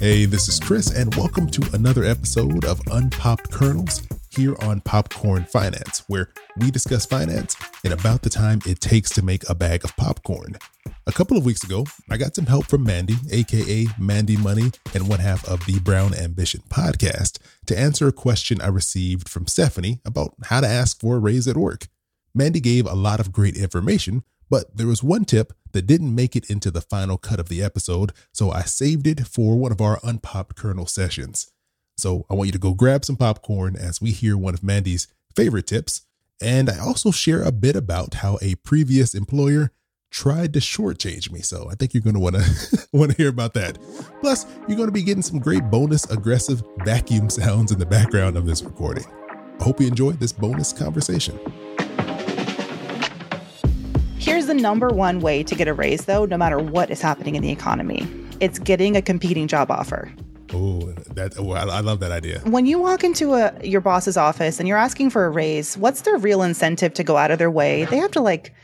Hey, this is Chris, and welcome to another episode of Unpopped Kernels here on Popcorn Finance, where we discuss finance in about the time it takes to make a bag of popcorn. A couple of weeks ago, I got some help from Mandi, aka Mandi Money, and one half of the Brown Ambition podcast, to answer a question I received from Stephanie about how to ask for a raise at work. Mandi gave a lot of great information, but there was one tip that didn't make it into the final cut of the episode, so I saved it for one of our unpopped kernel sessions. So I want you to go grab some popcorn as we hear one of Mandi's favorite tips. And I also share a bit about how a previous employer tried to shortchange me. So I think you're going to want to want to hear about that. Plus, you're going to be getting some great bonus aggressive vacuum sounds in the background of this recording. I hope you enjoyed this bonus conversation. Here's the number one way to get a raise, though, no matter what is happening in the economy it's getting a competing job offer. Oh, that I, I love that idea. When you walk into a your boss's office and you're asking for a raise, what's their real incentive to go out of their way? They have to like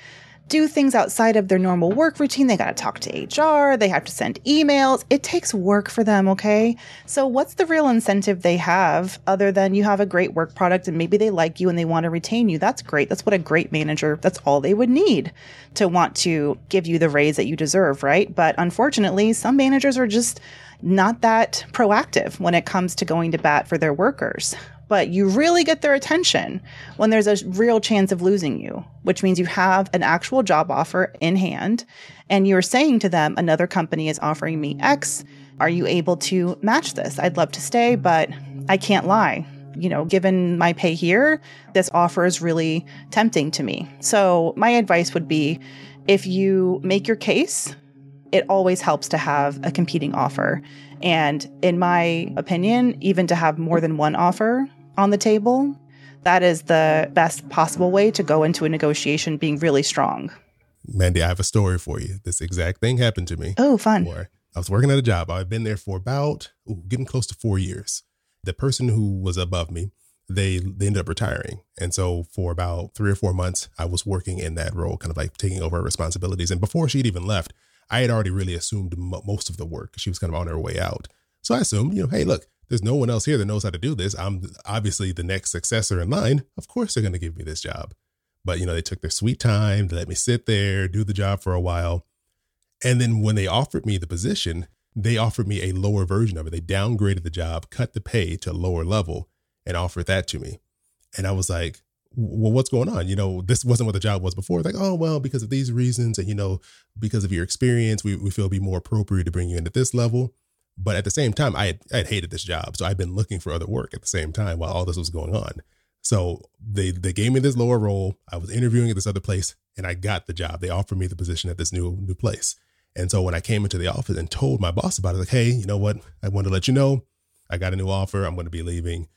do things outside of their normal work routine. They got to talk to HR. They have to send emails. It takes work for them, okay? So, what's the real incentive they have other than you have a great work product and maybe they like you and they want to retain you? That's great. That's what a great manager, that's all they would need to want to give you the raise that you deserve, right? But unfortunately, some managers are just not that proactive when it comes to going to bat for their workers but you really get their attention when there's a real chance of losing you, which means you have an actual job offer in hand and you're saying to them, another company is offering me X. Are you able to match this? I'd love to stay, but I can't lie. You know, given my pay here, this offer is really tempting to me. So, my advice would be if you make your case, it always helps to have a competing offer. And in my opinion, even to have more than one offer on the table, that is the best possible way to go into a negotiation being really strong. Mandi, I have a story for you. This exact thing happened to me. Oh, fun. I was working at a job. I've been there for about ooh, getting close to four years. The person who was above me, they they ended up retiring, and so for about three or four months, I was working in that role, kind of like taking over responsibilities. And before she'd even left, I had already really assumed most of the work. She was kind of on her way out, so I assumed, you know, hey, look, there's no one else here that knows how to do this. I'm obviously the next successor in line. Of course, they're going to give me this job. But, you know, they took their sweet time to let me sit there, do the job for a while. And then when they offered me the position, they offered me a lower version of it. They downgraded the job, cut the pay to a lower level, and offered that to me. And I was like, well, what's going on? You know, this wasn't what the job was before. Like, oh, well, because of these reasons, and, you know, because of your experience, we, we feel it'd be more appropriate to bring you in at this level. But at the same time, I had, I had hated this job. So I've been looking for other work at the same time while all this was going on. So they they gave me this lower role. I was interviewing at this other place and I got the job. They offered me the position at this new new place. And so when I came into the office and told my boss about it, like, hey, you know what? I want to let you know I got a new offer. I'm going to be leaving.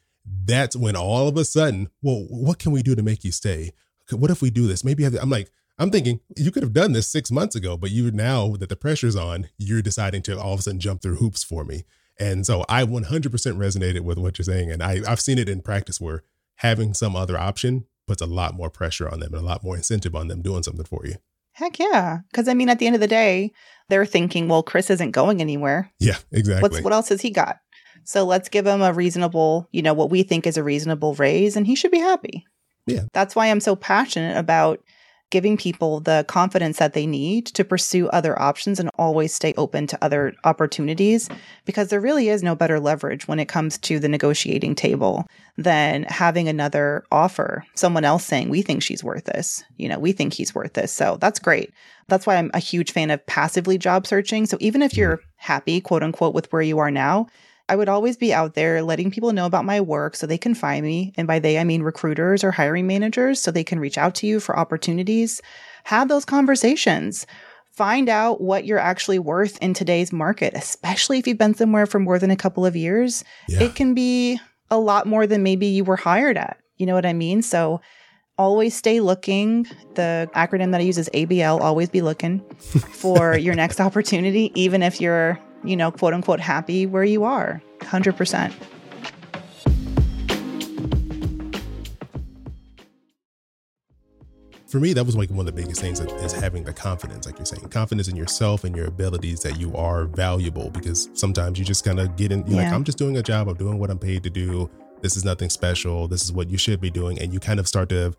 That's when all of a sudden, well, what can we do to make you stay? What if we do this? Maybe I'm like, I'm thinking you could have done this six months ago, but you now that the pressure's on, you're deciding to all of a sudden jump through hoops for me. And so I 100% resonated with what you're saying. And I, I've seen it in practice where having some other option puts a lot more pressure on them and a lot more incentive on them doing something for you. Heck yeah. Because I mean, at the end of the day, they're thinking, well, Chris isn't going anywhere. Yeah, exactly. What's, what else has he got? So let's give him a reasonable, you know, what we think is a reasonable raise, and he should be happy. Yeah. That's why I'm so passionate about giving people the confidence that they need to pursue other options and always stay open to other opportunities because there really is no better leverage when it comes to the negotiating table than having another offer, someone else saying, We think she's worth this. You know, we think he's worth this. So that's great. That's why I'm a huge fan of passively job searching. So even if you're happy, quote unquote, with where you are now, I would always be out there letting people know about my work so they can find me. And by they, I mean recruiters or hiring managers so they can reach out to you for opportunities. Have those conversations. Find out what you're actually worth in today's market, especially if you've been somewhere for more than a couple of years. Yeah. It can be a lot more than maybe you were hired at. You know what I mean? So always stay looking. The acronym that I use is ABL, always be looking for your next opportunity, even if you're you know, quote unquote, happy where you are. 100%. for me, that was like one of the biggest things is having the confidence, like you're saying, confidence in yourself and your abilities that you are valuable. Because sometimes you just kind of get in, you're yeah. like, I'm just doing a job, I'm doing what I'm paid to do. This is nothing special. This is what you should be doing. And you kind of start to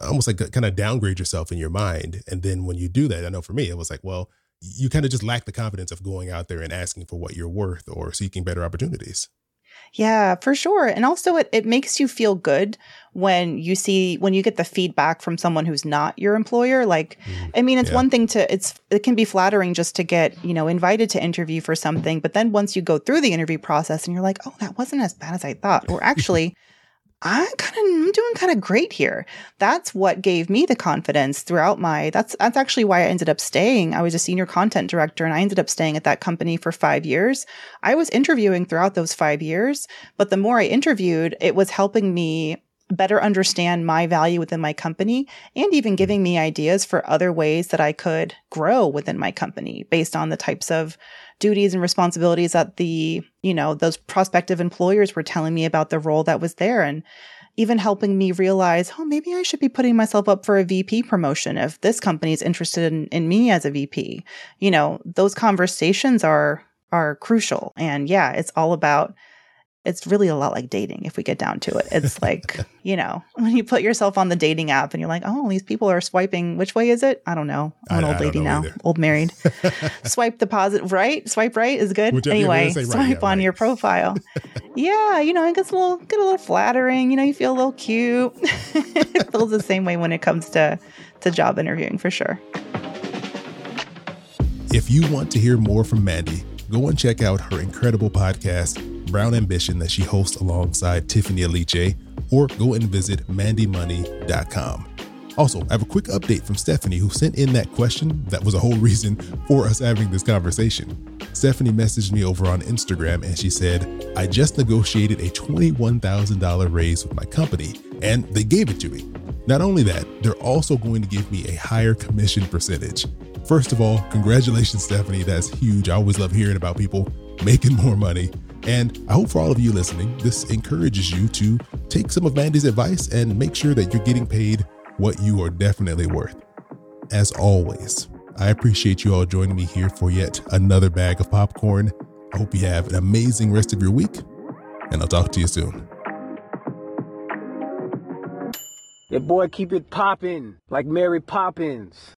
almost like kind of downgrade yourself in your mind. And then when you do that, I know for me, it was like, well, you kind of just lack the confidence of going out there and asking for what you're worth or seeking better opportunities. Yeah, for sure. And also it, it makes you feel good when you see when you get the feedback from someone who's not your employer. Like mm, I mean, it's yeah. one thing to it's it can be flattering just to get, you know, invited to interview for something, but then once you go through the interview process and you're like, "Oh, that wasn't as bad as I thought." Or actually I'm kind of I'm doing kind of great here. That's what gave me the confidence throughout my that's that's actually why I ended up staying. I was a senior content director and I ended up staying at that company for 5 years. I was interviewing throughout those 5 years, but the more I interviewed, it was helping me better understand my value within my company and even mm-hmm. giving me ideas for other ways that I could grow within my company based on the types of duties and responsibilities that the, you know, those prospective employers were telling me about the role that was there and even helping me realize, oh, maybe I should be putting myself up for a VP promotion if this company is interested in, in me as a VP. You know, those conversations are are crucial. And yeah, it's all about it's really a lot like dating if we get down to it. It's like, you know, when you put yourself on the dating app and you're like, oh, these people are swiping. Which way is it? I don't know. I'm an I, old lady now, either. old married. swipe the positive, right? Swipe right is good. Which, anyway, right, swipe yeah, on right. your profile. yeah, you know, it gets a little, get a little flattering. You know, you feel a little cute. it feels the same way when it comes to to job interviewing for sure. If you want to hear more from Mandi, go and check out her incredible podcast Brown Ambition that she hosts alongside Tiffany Aliche, or go and visit mandimoney.com. Also, I have a quick update from Stephanie, who sent in that question. That was a whole reason for us having this conversation. Stephanie messaged me over on Instagram and she said, I just negotiated a $21,000 raise with my company, and they gave it to me. Not only that, they're also going to give me a higher commission percentage. First of all, congratulations, Stephanie. That's huge. I always love hearing about people making more money. And I hope for all of you listening, this encourages you to take some of Mandi's advice and make sure that you're getting paid what you are definitely worth. As always, I appreciate you all joining me here for yet another bag of popcorn. I hope you have an amazing rest of your week, and I'll talk to you soon. Your boy keep it poppin' like Mary Poppins.